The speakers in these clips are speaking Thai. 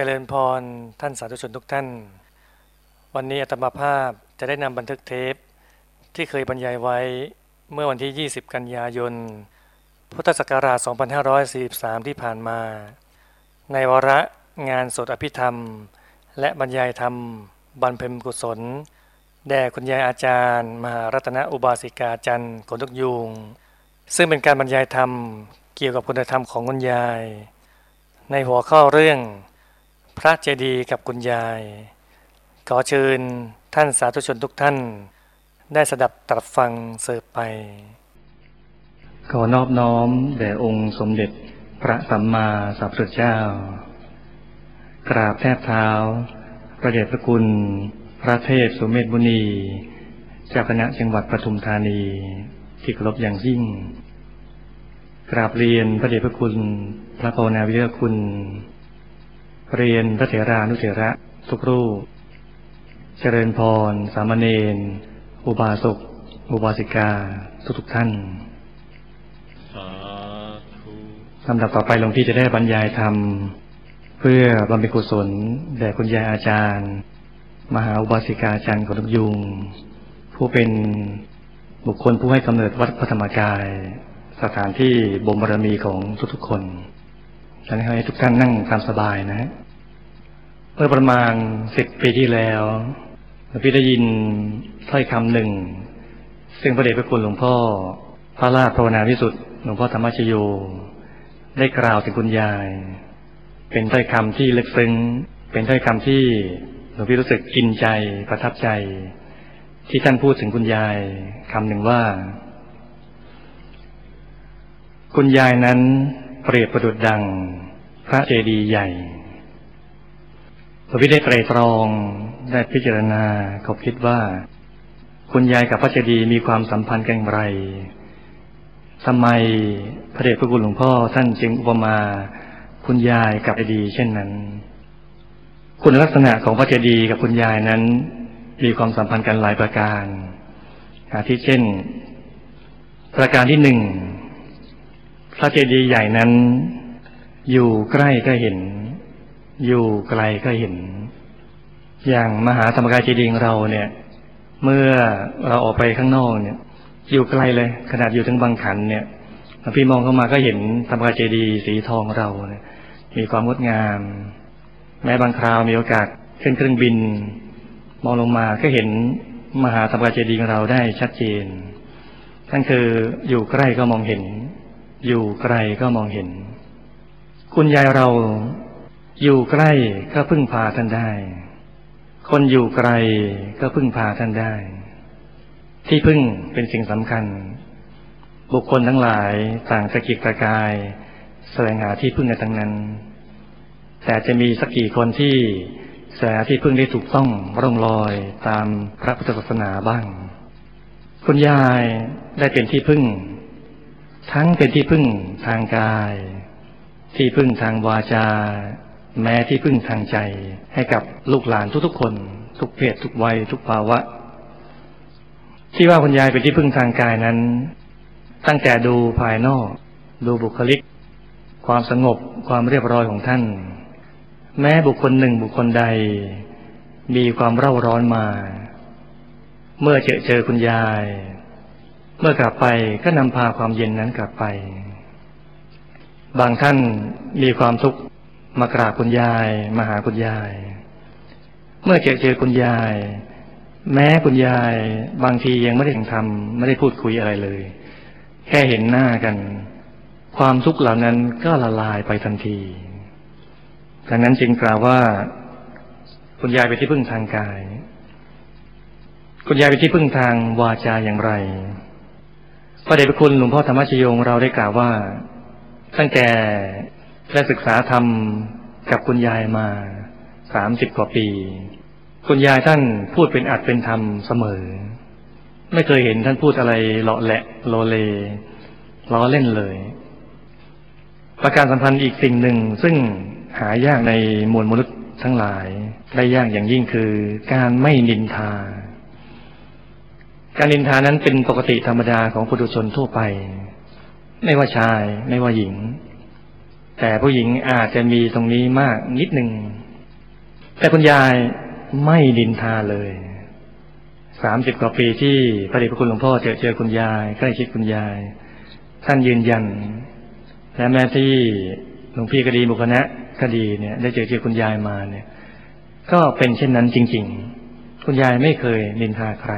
เจริญพรท่านสาธุชนทุกท่าน วันนี้อาตมาภาพจะได้นำบันทึกเทปที่เคยบรรยายไว้เมื่อวันที่ 20 กันยายน พุทธศักราช 2543 ที่ผ่านมา ในวาระงานสดอภิธรรม และบรรยายธรรมบรรเพ็ญกุศล แด่คุณยายอาจารย์ มหารัตนอุบาสิกาจันทร์ขนทุกยุง ซึ่งเป็นการบรรยายธรรมเกี่ยวกับคุณธรรมของคุณยาย ในหัวข้อเรื่อง พระเจดีย์กับคุณยาย ขอเชิญท่านสาธุชนทุกท่าน ได้สดับตรับฟังเสิร์ฟไป ขอนอบน้อมแด่องค์สมเด็จพระสัมมาสัมพุทธเจ้า กราบแทบเท้า ประเดชพระคุณ พระเทพสุเมธบุณีเจ้าคณะจังหวัดปทุมธานีที่เคารพอย่างยิ่ง กราบเรียนพระเดชพระคุณ พระภาวนาวิเทยคุณ เรียนพระเถรานุเถระทุกรูป เจริญพร สามเณร อุบาสก อุบาสิกา ทุกทุกๆท่านสาธุลำดับต่อไปหลวงพี่จะได้บรรยายธรรม เพื่อบำเพ็ญกุศลแด่คุณยายอาจารย์ มหาอุบาสิกาอาจารย์ของทุกยุง ผู้เป็นบุคคลผู้ให้กำเนิดวัดพระธรรมกาย สถานที่บ่มบารมีของทุกๆคนฉันให้ทุกท่านนั่งตามสบายนะ เมื่อประมาณสิบปีที่แล้วหลวงพี่ได้ยินถ้อยคำหนึ่ง ซึ่งพระเดชพระคุณหลวงพ่อ พระราชภาวนาวิสุทธิ์หลวงพ่อธรรมชโย ได้กล่าวถึงคุณยาย เป็นถ้อยคำที่ลึกซึ้ง เป็นถ้อยคำที่หลวงพี่รู้สึกกินใจประทับใจ ที่ท่านพูดถึงคุณยายคำหนึ่งว่า คุณยายนั้นเปรียบประดุจดัง พระเจดีย์ใหญ่ หลวงพี่ได้ไตรตรองได้พิจารณาเขาคิดว่า คุณยายกับพระเจดีย์มีความสัมพันธ์กันอย่างไรทำไมพระเดชพระคุณหลวงพ่อท่านจึงอุปมาคุณยายกับเจดีเช่นนั้น คุณลักษณะของพระเจดีย์กับคุณยายนั้น มีความสัมพันธ์กันหลายประการอาทิเช่น ประการที่หนึ่งพระเจดีย์ใหญ่นั้น อยู่ใกล้ก็เห็น อยู่ไกลก็เห็น อย่างมหาธรรมกายเจดีย์ของเราเนี่ย เมื่อเราออกไปข้างนอกเนี่ย อยู่ไกลเลย ขนาดอยู่ถึงบางขันเนี่ยพี่มองเข้ามาก็เห็นธรรมกายเจดีย์สีทองเราเนี่ย มีความงดงาม แม้บางคราวมีโอกาสขึ้นเครื่องบิน มองลงมาก็เห็นมหาธรรมกายเจดีย์ของเราได้ชัดเจนนั่นคืออยู่ใกล้ก็มองเห็น อยู่ไกลก็มองเห็น คุณยายเรา อยู่ใกล้ก็พึ่งพาท่านได้ คนอยู่ไกลก็พึ่งพาท่านได้ ที่พึ่งเป็นสิ่งสำคัญ บุคคลทั้งหลายต่างตะกิกตะกาย แสวงหาที่พึ่งกันทั้งนั้น แต่จะมีสักกี่คนที่แสวงหาที่พึ่งได้ถูกต้องร่องรอยตามพระพุทธศาสนาบ้าง คุณยายได้เป็นที่พึ่ง ทั้งเป็นที่พึ่งทางกาย ที่พึ่งทางวาจา แม้ที่พึ่งทางใจให้กับลูกหลานทุกๆคน ทุกเพศทุกวัย ทุกภาวะ ที่ว่าคุณยายเป็นที่พึ่งทางกายนั้น ตั้งแต่ดูภายนอก ดูบุคลิก ความสงบความเรียบร้อยของท่าน แม้บุคคลหนึ่งบุคคลใด มีความเร่าร้อนมา เมื่อเจอเจอคุณยาย เมื่อกลับไปก็นำพาความเย็นนั้นกลับไป บางท่านมีความทุกข์ มากราบคุณยาย มาหาคุณยาย เมื่อเจอเจอคุณยาย แม้คุณยาย บางทียังไม่ได้ทำไม่ได้พูดคุยอะไรเลย แค่เห็นหน้ากัน ความทุกข์เหล่านั้นก็ละลายไปทันทีดังนั้นจึงกล่าวว่า คุณยายเป็นที่พึ่งทางกาย คุณยายเป็นที่พึ่งทางวาจาอย่างไรพระเดชพระคุณหลวงพ่อธรรมชโยงเราได้กล่าวว่า ตั้งแต่ ได้ศึกษาธรรมกับคุณยายมาสามสิบกว่าปี คุณยายท่านพูดเป็นอัดเป็นธรรมเสมอ ไม่เคยเห็นท่านพูดอะไรเลาะแหละโลเลล้อเล่นเลย ประการสำคัญอีกสิ่งหนึ่งซึ่งหายากในมวลมนุษย์ทั้งหลายได้ยากอย่างยิ่งคือการไม่นินทา การนินทานั้นเป็นปกติธรรมดาของปุถุชนทั่วไป ไม่ว่าชาย ไม่ว่าหญิง แต่ผู้หญิงอาจจะมีตรงนี้มากนิดหนึ่ง แต่คุณยายไม่ดินทาเลย สามสิบกว่าปีที่พระเดชพระคุณหลวงพ่อเจอเจอคุณยายใกล้ชิดคุณยาย ท่านยืนยัน และแม้ที่หลวงพี่ก็ดีบุคณะก็ดีเนี่ย ได้เจอเจอคุณยายมาเนี่ย ก็เป็นเช่นนั้นจริง ๆ คุณยายไม่เคยนินทาใคร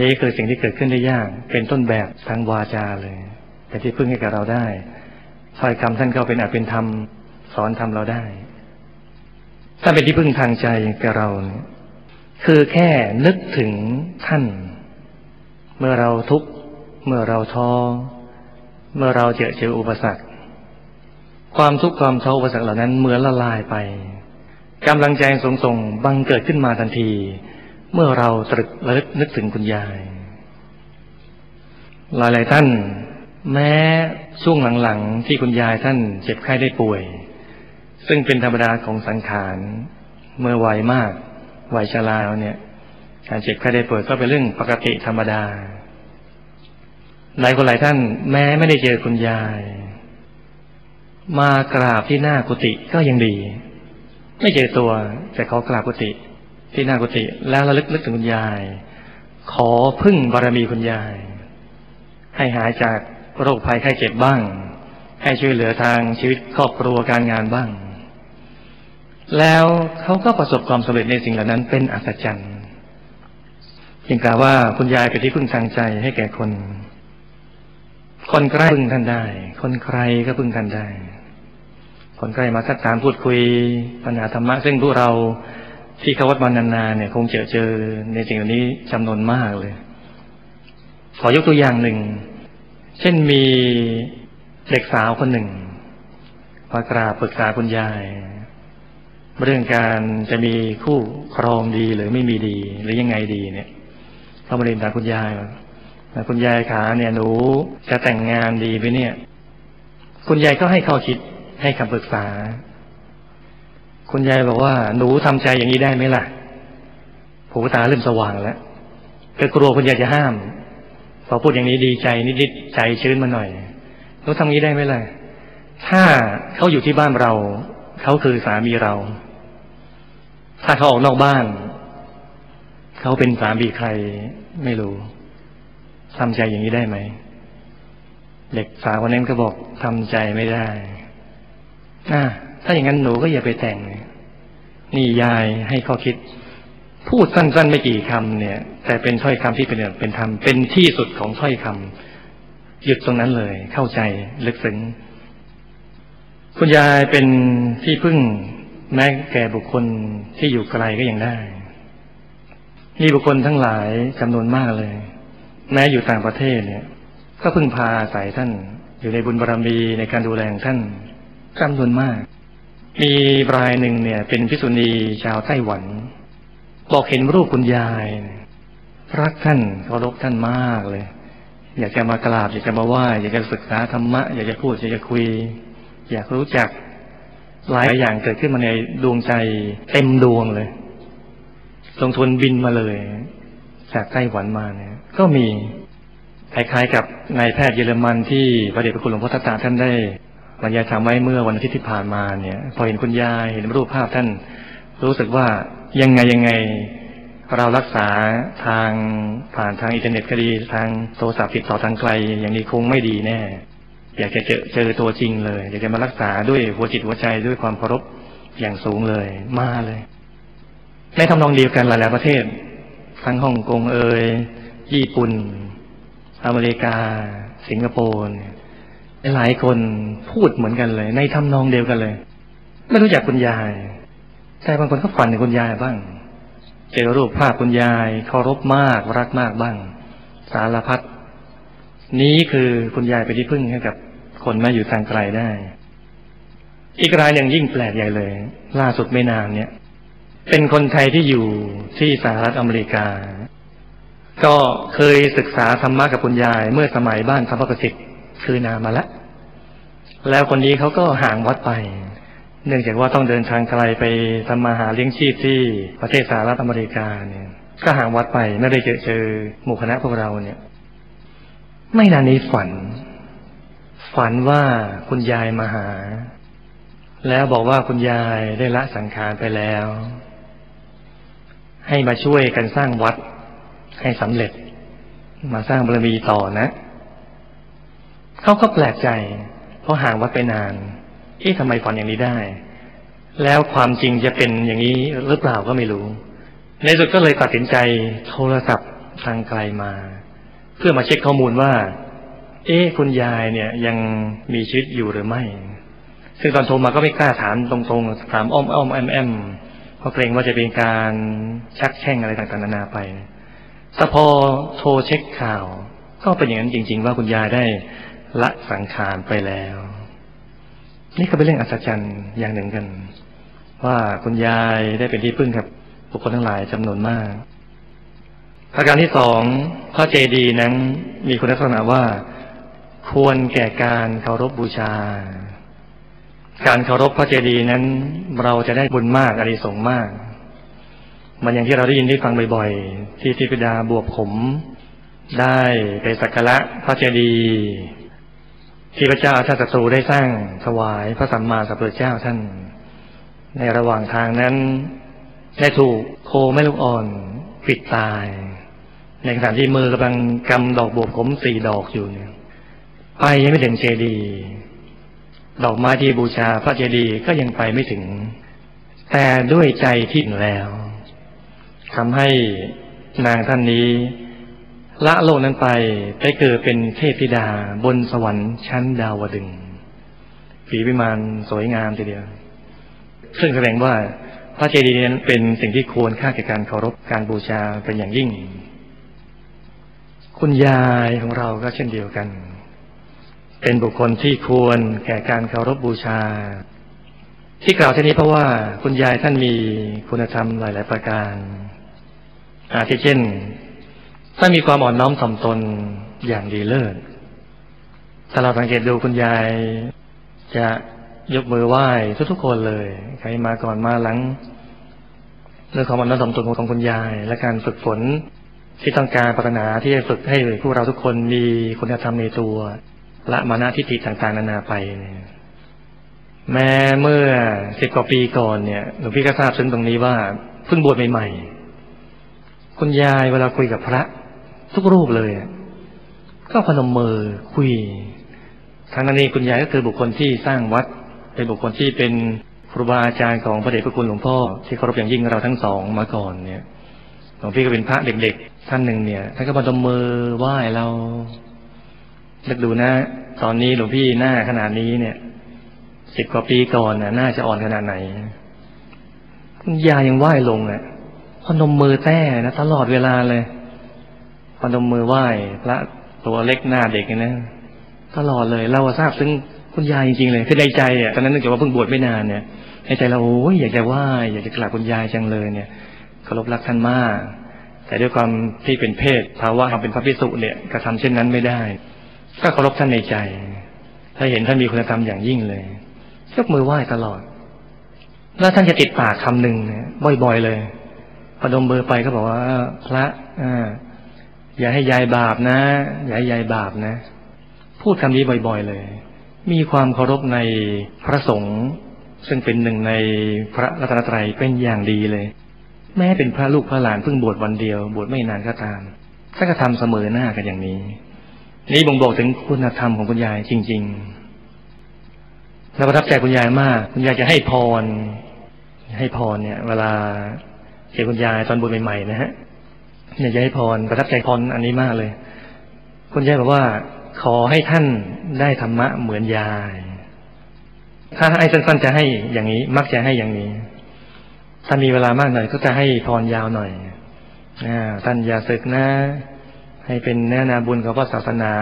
นี่คือสิ่งที่เกิดขึ้นได้ยาก เป็นต้นแบบทางวาจาเลย แต่ที่พึ่งให้กับเราได้ ถ้อยคำท่านก็เป็นอาจเป็นธรรมสอนธรรมเราได้ถ้านเป็นที่พึ่งทางใจแก่เราเนี่ยคือแค่นึกถึงท่าน เมื่อเราทุกข์เมื่อเราท้อเมื่อเราเจอเจออุปสรรค ความทุกข์ความท้ออุปสรรคเหล่านั้นเหมือนละลายไปกำลังใจสงส่งบังเกิดขึ้นมาทันที เมื่อเราตรึกระลึกนึกถึงคุณยาย หลายๆท่าน แม้ช่วงหลังๆที่คุณยายท่านเจ็บไข้ได้ป่วย ซึ่งเป็นธรรมดาของสังขารเมื่อวัยมากวัยชราเนี่ย การเจ็บไข้ได้ป่วยก็เป็นเรื่องปกติธรรมดา หลายคนหลายท่าน แม้ไม่ได้เจอคุณยาย มากราบที่หน้ากุฏิก็ยังดี ไม่เจอตัว แต่เขากราบกุฏิที่หน้ากุฏิแล้วระลึกนึกถึงคุณยาย ขอพึ่งบารมีคุณยาย ให้หายจาก โรคภัยไข้เจ็บบ้าง ให้ช่วยเหลือทางชีวิตครอบครัวการงานบ้าง แล้วเขาก็ประสบความสำเร็จในสิ่งเหล่านั้นเป็นอัศจรรย์จึงกล่าวว่าคุณยายเป็นที่พึ่งทางใจให้แก่คน คนใกล้พึ่งท่านได้ คนใครก็พึ่งท่านได้ คนใกล้มาสักถามพูดคุยปัญหาธรรมะซึ่งพวกเราที่เข้าวัดมานานๆเนี่ย คงเจอเจอในสิ่งเหล่านี้จำนวนมากเลย ขอยกตัวอย่างหนึ่ง เช่นมีเด็กสาวคนหนึ่งมากราบปรึกษาคุณยาย เรื่องการจะมีคู่ครองดีหรือไม่มีดี หรือยังไงดีเนี่ยเขามาเรียนถามคุณยายว่าคุณยายขาเนี่ยหนูจะแต่งงานดีไหมเนี่ย คุณยายก็ให้ข้อคิดให้คำปรึกษา คุณยายบอกว่า หนูทำใจอย่างนี้ได้ไหมล่ะหูตาเริ่มสว่างแล้วก็กลัวคุณยายจะห้าม พอพูดอย่างนี้ดีใจนิดๆใจชื้นมาหน่อยหนูทำอย่างนี้ได้ไหมล่ะ ถ้าเขาอยู่ที่บ้านเราเขาคือสามีเรา ถ้าเขาออกนอกบ้านเขาเป็นสามีใครไม่รู้ทำใจอย่างนี้ได้ไหมเด็กสาวคนนั้นก็บอกทำใจไม่ได้อ่าถ้าอย่างนั้นหนูก็อย่าไปแต่ง นี่ยายให้ข้อคิด พูดสั้นๆไม่กี่คำเนี่ย แต่เป็นถ้อยคำที่เป็นเป็นธรรมเป็นที่สุดของถ้อยคำหยุดตรงนั้นเลย เข้าใจลึกซึ้งคุณยายเป็นที่พึ่ง แม้แก่บุคคลที่อยู่ไกลก็ยังได้มีบุคคลทั้งหลายจำนวนมากเลย แม้อยู่ต่างประเทศเนี่ย ก็พึ่งพาอาศัยท่าน อยู่ในบุญบารรมีในการดูแลของท่านจำนวนมาก มีรายหนึ่งเนี่ย เป็นพิษุณีชาวไต้หวัน บอกเห็นรูปคุณยาย รักท่านเคารพท่านมากเลย อยากจะมากราบ อยากจะมาไหว้อยากจะศึกษาธรรมะ อยากจะพูดอยากจะคุย อยากรู้จัก หลายอย่างเกิดขึ้นมาในดวงใจเต็มดวงเลยลงทุนบินมาเลย จากไต้หวันมาเนี่ยก็มีคล้ายๆกับนายแพทย์เยอรมันที่พระเดชพระคุณหลวงพ่อตาตาท่านได้บรรยายธรรมไว้เมื่อวันอาทิตย์ที่ผ่านมาเนี่ย พอเห็นคุณยายเห็นรูปภาพท่านรู้สึกว่า ยังไงยังไง เรารักษาทางผ่านทางอินเทอร์เน็ตก็ดีทางโทรศัพท์ติดต่อทางไกล อย่างนี้คงไม่ดีแน่ อยากจะเจอเจอตัวจริงเลย อยากจะมารักษาด้วยหัวจิตหัวใจด้วยความเคารพอย่างสูงเลยมาเลยในทำนองเดียวกันหลายๆประเทศ ทั้งฮ่องกงเอย ญี่ปุ่น อเมริกา สิงคโปร์หลายคนพูดเหมือนกันเลย ในทำนองเดียวกันเลย ไม่รู้จักคุณยาย แต่บางคนก็ฝันถึงคุณยายบ้าง เจอรูปภาพคุณยายเคารพมากรักมากบ้าง สารพัดนี้คือคุณยายไปที่พึ่งให้กับคนมาอยู่ทางไกลได้ อีกรายหนึ่งยิ่งแปลกใหญ่เลย ล่าสุดไม่นานเนี่ย เป็นคนไทยที่อยู่ที่สหรัฐอเมริกา ก็เคยศึกษาธรรมะกับคุณยาย เมื่อสมัยบ้านธรรมประสิทธิ์ คือนานมาแล้วแล้วคนนี้เขาก็ห่างวัดไป เนื่องจากว่าต้องเดินทางไกลไปทำมาหาเลี้ยงชีพที่ประเทศสหรัฐอเมริกาเนี่ย ก็ห่างวัดไปไม่ได้เจอเจอหมู่คณะพวกเราเนี่ย ไม่นานนี้ฝัน ฝันว่าคุณยายมาหา แล้วบอกว่าคุณยายได้ละสังขารไปแล้ว ให้มาช่วยกันสร้างวัดให้สำเร็จ มาสร้างบารมีต่อนะเขาก็แปลกใจ เพราะห่างวัดไปนาน เอ๊ะทำไมฝันอย่างนี้ได้ แล้วความจริงจะเป็นอย่างนี้หรือเปล่าก็ไม่รู้ ในสุดก็เลยตัดสินใจโทรศัพท์ทางไกลมา เพื่อมาเช็คข้อมูลว่า เอ๊ะคุณยายเนี่ยยังมีชีวิตอยู่หรือไม่ ซึ่งตอนโทรมาก็ไม่กล้าถามตรงๆถามอ้อมอ้อมแอมแอมเพราะเกรงว่าจะเป็นการชักแช่งอะไรต่างๆนานาไปแต่พอโทรเช็คข่าว ก็เป็นอย่างนั้นจริง ๆ ว่าคุณยายได้ละสังขารไปแล้ว นี่ก็เป็นเรื่องอัศจรรย์อย่างหนึ่งกัน ว่าคุณยายได้เป็นที่พึ่งกับบุคคลทั้งหลายจำนวนมาก ประการที่สองพระเจดีย์นั้นมีคุณลักษณะว่า ควรแก่การเคารพบูชา การเคารพพระเจดีย์นั้น เราจะได้บุญมากอานิสงส์มาก มันอย่างที่เราได้ยินได้ฟังบ่อยๆ ที่ทิพดาบวบผมได้ไปสักการะพระเจดีย์ ที่พระเจ้าอาชาติศัตรูได้สร้างถวายพระสัมมาสัมพุทธเจ้าท่าน ในระหว่างทางนั้นได้ถูกโคแม่ลูกอ่อนปิดตาย ในขณะที่มือกำลังกำดอกบวบผมสี่ดอกอยู่เนี่ยไปยังไม่ถึงเจดีย์ดอกไม้ที่บูชาพระเจดีย์ก็ยังไปไม่ถึง แต่ด้วยใจที่ถึงแล้วทำให้นางท่านนี้ ละโลกนั้นไปไปเกิดเป็นเทพธิดาบนสวรรค์ชั้นดาวดึงส์ฝีวิมานสวยงามทีเดียว ซึ่งแสดงว่าพระเจดีย์นั้นเป็นสิ่งที่ควรค่าแก่การเคารพการบูชาเป็นอย่างยิ่ง คุณยายของเราก็เช่นเดียวกัน เป็นบุคคลที่ควรแก่การเคารพบูชา ที่กล่าวเช่นนี้เพราะว่าคุณยายท่านมีคุณธรรมหลาย ๆ ประการอาทิเช่น ท่ามีความอ่อนน้อมถ่อมตนอย่างดีเลิศถ้าเราสังเกตดูคุณยาย จะยกมือไหว้ทุกๆคนเลย ใครมาก่อนมาหลังเรื่องความอ่อนน้อมถ่อมตนของคุณยาย และการฝึกฝนที่ต้องการปรารถนาที่จะฝึกให้พวกเราทุกคนมีคุณธรรมในตัว ละมานะทิฏฐิต่างๆ นานาไปแม้เมื่อสิบกว่าปีก่อนเนี่ยหลวงพี่ก็ทราบซึ้งตรงนี้ว่าเพิ่งบวชใหม่ๆคุณยายเวลาคุยกับพระ ทุกรูปเลยก็พนมมือคุยทางนั้นเองคุณยายก็คือบุคคลที่สร้างวัด เป็นบุคคลที่เป็นครูบาอาจารย์ของพระเดชพระคุณหลวงพ่อ ที่เคารพอย่างยิ่งเราทั้งสองมาก่อนเนี่ยหลวงพี่ก็เป็นพระเด็กๆท่านหนึ่งเนี่ยท่านก็พนมมือไหว้เรานึกดูนะ ตอนนี้หลวงพี่หน้าขนาดนี้เนี่ยสิบกว่าปีก่อนน่ะน่าจะอ่อนขนาดไหนคุณยายยังไหว้ลงอะพนมมือแต้นะตลอดเวลาเลย พนมมือไหว้พระตัวเล็กหน้าเด็กนะตลอดเลยเราทราบซึ้งคุณยายจริงๆเลยคือในใจอะตอนนั้นเนื่องจากว่าเพิ่งบวชไม่นานเนี่ยในใจเราโอ้ยอยากจะไหว้อยากจะกราบคุณยายจังเลยเนี่ยเคารพรักท่านมาก แต่ด้วยความที่เป็นเพศภาวะความเป็นพระพิสุเนี่ยกระทำเช่นนั้นไม่ได้ ก็เคารพท่านในใจ ถ้าเห็นท่านมีคุณธรรมอย่างยิ่งเลยยกมือไหว้ตลอด แล้วท่านจะติดปากคำหนึ่งเนี่ยบ่อยๆเลยพอดมเบอร์ไปก็บอกว่าพระอ่า อย่าให้ยายบาปนะ อย่าให้ยายบาปนะ พูดคำนี้บ่อยๆเลย มีความเคารพในพระสงฆ์ซึ่งเป็นหนึ่งในพระรัตนตรัยเป็นอย่างดีเลย แม้เป็นพระลูกพระหลานเพิ่งบวชวันเดียว บวชไม่นานก็ตามท่านก็ทำเสมอหน้ากันอย่างนี้ นี่บ่งบอกถึงคุณธรรมของคุณยายจริงๆเราประทับใจคุณยายมากคุณยายจะให้พร ให้พรเนี่ย เวลาเจอคุณยายตอนบวชใหม่ๆนะฮะ เนี่ยจะให้พรประทับใจพรอันนี้มากเลย คุณยายบอกว่า ขอให้ท่านได้ธรรมะเหมือนยาย ถ้าให้สั้นๆจะให้อย่างนี้ มักจะให้อย่างนี้ ถ้ามีเวลามากหน่อย ก็จะให้พรยาวหน่อยท่านอย่าศึกนะ ให้เป็นแน่นาบุญของพระศาสนา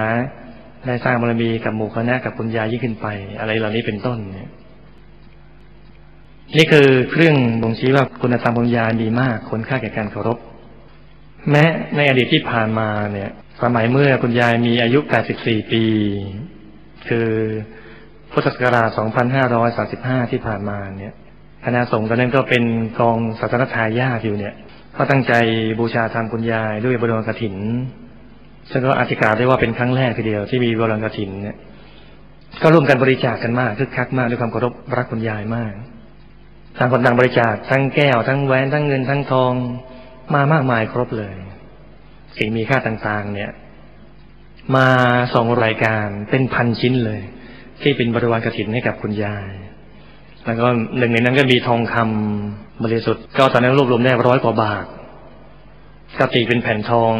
ได้สร้างบารมีกับหมู่คณะกับคุณยายยิ่งขึ้นไป อะไรเหล่านี้เป็นต้นเนี่ยนี่คือเครื่องบ่งชี้ว่าคุณธรรมของยายดีมากคนค่าแก่การเคารพ แม้ในอดีตที่ผ่านมาเนี่ย สมัยเมื่อคุณยายมีอายุ 84 ปี คือพุทธศักราช 2535 ที่ผ่านมาเนี่ยคณะสงฆ์ตอนนั้นก็เป็นกองศาสนทายาทอยู่เนี่ย ก็ตั้งใจบูชาทางคุณยายด้วยบรมกฐิน ซึ่งก็อธิการได้ว่าเป็นครั้งแรกทีเดียวที่มีบรมกฐินเนี่ย ก็ร่วมกันบริจาคกันมากคึกคักมากด้วยความเคารพรักคุณยายมากทางคนต่างบริจาคทั้งแก้วทั้งแหวนทั้งเงินทั้งทอง มามากมายครบเลย สิ่งมีค่าต่างๆ เนี่ย มาสองรายการเป็นพันชิ้นเลย ที่เป็นบริวารกฐินให้กับคุณยาย แล้วก็หนึ่งในนั้นก็มีทองคำบริสุทธิ์ก็ตอนนั้นรวบรวมได้ร้อยกว่าบาทกติเป็นแผ่นทอง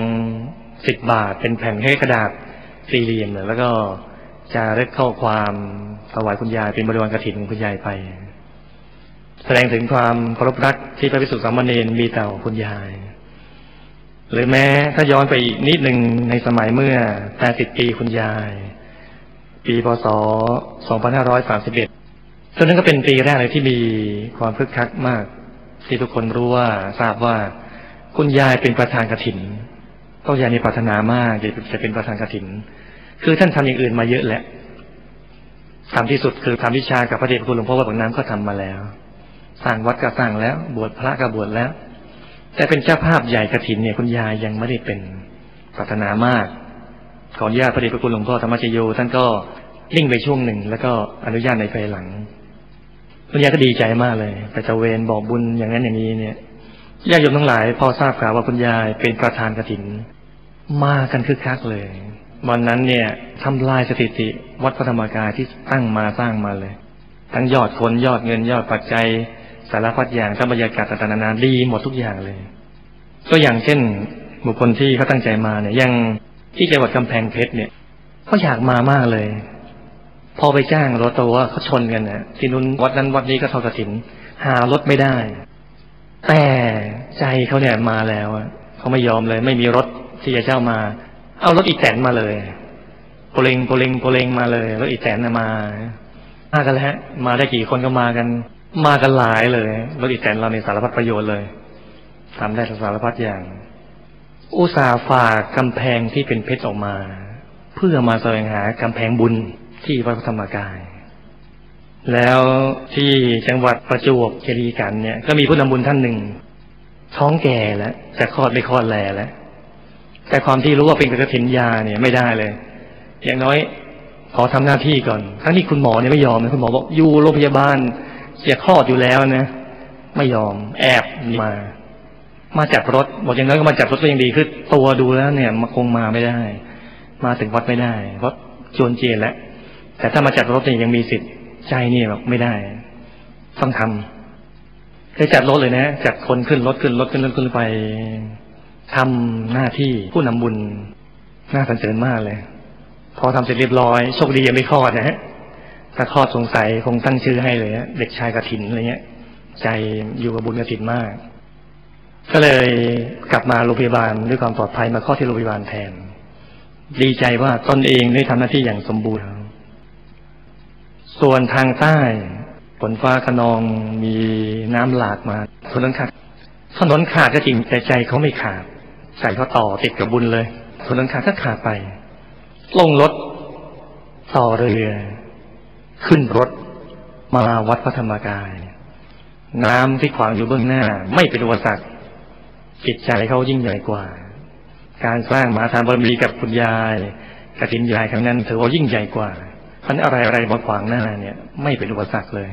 สิบบาท เป็นแผ่นแค่กระดาษสี่เหลี่ยมแล้วก็จะเรียกข้อความถวายคุณยายเป็นบริวารกฐินของคุณยายไป แสดงถึงความเคารพรักที่พระภิกษุสามเณรมีต่อคุณยาย หรือแม้ถ้าย้อนไปอีกนิดหนึ่งในสมัยเมื่อ 80 ปีคุณยาย ปีพศ 2531ซึ่งนั้นก็เป็นปีแรกเลยที่มีความคึกคักมาก ที่ทุกคนรู้ว่าทราบว่าคุณยายเป็นประธานกฐินก็ยายมีปรารถนามากจะเป็นประธานกฐิน คือท่านทำอย่างอื่นมาเยอะแหละทำที่สุดคือทำวิชากับพระเดชพระคุณหลวงพ่อวัดบางน้ำก็ทำมาแล้ว สร้างวัดก็สร้างแล้ว บวชพระก็บวชแล้ว แต่เป็นเจ้าภาพใหญ่กฐินเนี่ยคุณยายยังไม่ได้เป็นปรารถนามาก ขออนุญาตพระเดชพระคุณหลวงพ่อธรรมชโยท่านก็นิ่งไปช่วงหนึ่ง แล้วก็อนุญาตในภายหลังคุณยายก็ดีใจมากเลยไปตะเวนบอกบุญอย่างนั้นอย่างนี้เนี่ยญาติโยมทั้งหลาย พอทราบข่าวว่าคุณยายเป็นประธานกฐิน มากันคึกคักเลย วันนั้นเนี่ยทำลายสถิติ วัดพระธรรมกายที่ตั้งมาสร้างมาเลย ทั้งยอดคนยอดเงินยอดปัจจัย สารพัดอย่างทั้งบรรยากาศต่างๆนานาดีหมดทุกอย่างเลย ก็อย่างเช่น บุคคลที่เขาตั้งใจมาเนี่ยยังที่จังหวัดกำแพงเพชรเนี่ยเขาอยากมามากเลย พอไปจ้างรถตัวว่าเขาชนกันเนี่ยที่นู้นวัดนั้นวัดนี้ก็ทอดกระถิน หารถไม่ได้ แต่ใจเขาเนี่ยมาแล้วเขาไม่ยอมเลย ไม่มีรถที่จะเช่ามา เอารถอีแตนมาเลยโปเลงโปเลงโปเลงมาเลยรถอีแตนมามากันแล้วมาได้กี่คนก็มากัน มากันหลายเลยรถอีแตนเราในสารพัดประโยชน์เลยทำได้สารพัดอย่าง อุตสาห์ฝากกำแพงที่เป็นเพชรออกมา เพื่อมาแสวงหากำแพงบุญที่วัดพระธรรมกาย แล้วที่จังหวัดประจวบคีรีกันเนี่ย ก็มีผู้นำบุญท่านหนึ่ง ท้องแก่แล้วจะคลอดไปคลอดแลแล้วแต่ความที่รู้ว่าเป็นกระถินยาเนี่ยไม่ได้เลย อย่างน้อยขอทำหน้าที่ก่อนทั้งที่คุณหมอเนี่ยไม่ยอมนะคุณหมอบอกอยู่โรงพยาบาล จะคลอดอยู่แล้วนะ ไม่ยอม แอบมา มาจัดรถบอกอย่างน้อยก็มาจัดรถก็ยังดีคือตัวดูแล้วเนี่ยมาคงมาไม่ได้ มาถึงวัดไม่ได้เพราะจวนเจียนแล้วแต่ถ้ามาจัดรถเนี่ยยังมีสิทธิ์ใจนี่แบบไม่ได้ ต้องทำเคยจัดรถเลยนะจัดคนขึ้นรถขึ้นรถขึ้นรถขึ้นไปทำหน้าที่ผู้นำบุญน่าสรรเสริญมากเลย พอทำเสร็จเรียบร้อยโชคดียังไม่คลอดนะฮะ ถ้าคลอดสงสัยคงตั้งชื่อให้เลยเด็กชายกระถินอะไรเงี้ย ใจอยู่กับบุญกระถินมาก ก็เลยกลับมาโรงพยาบาลด้วยความปลอดภัยมาคลอที่โรงพยาบาลแทน ดีใจว่าตนเองได้ทำหน้าที่อย่างสมบูรณ์ ส่วนทางใต้ฝนฟ้าขนองมีน้ำหลากมาถนนขาดถนนขาดก็จริงแต่ใจเขาไม่ขาดใจเขาต่อติดกับบุญเลยถนนขาดก็ขาดไป ลงรถต่อเรือ ขึ้นรถมาวัดพระธรรมกาย น้ำที่ขวางอยู่เบื้องหน้า ไม่เป็นอุปสรรคจิตใจเขายิ่งใหญ่กว่า การสร้างมหาทานบารมีกับคุณยายกฐินยายครั้งนั้นถือว่ายิ่งใหญ่กว่าพันอะไรอะไรมาขวางหน้าเนี่ย ไม่เป็นอุปสรรคเลย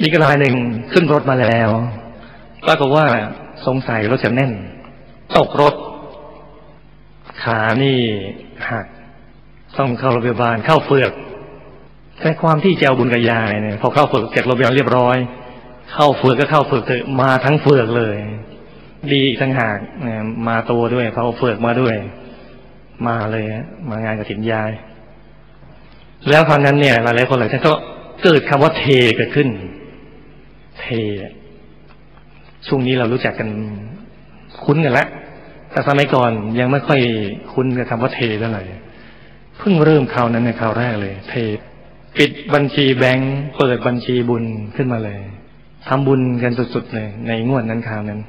อีกรายหนึ่งขึ้นรถมาแล้วปรากฏว่าสงสัยรถจะแน่น ตกรถ ขานี่หัก ต้องเข้าโรงพยาบาลเข้าเฟือก แต่ความที่เจ้าบุญกับยายเนี่ยพอเข้าเฟือกจากโรงพยาบาลเรียบร้อย เข้าเฟือกก็เข้าเฟือกเถอะมาทั้งเฟือกเลย ดีอีกทั้งหากมาตัวด้วยเขาเฟือกมาด้วย มาเลยมางานกับถิ่นยาย แล้วครั้งนั้นเนี่ยหลายๆคนหลายท่านก็เกิดคำว่าเทเกิดขึ้น เทช่วงนี้เรารู้จักกันคุ้นกันแล้วแต่สมัยก่อนยังไม่ค่อยคุ้นกับคำว่าเทเท่าไหร่เพิ่งเริ่มคราวนั้นในคราวแรกเลย เท ปิดบัญชีแบงก์เปิดบัญชีบุญขึ้นมาเลยทำบุญกันสุดๆเลย ในงวดนั้นคราวนั้น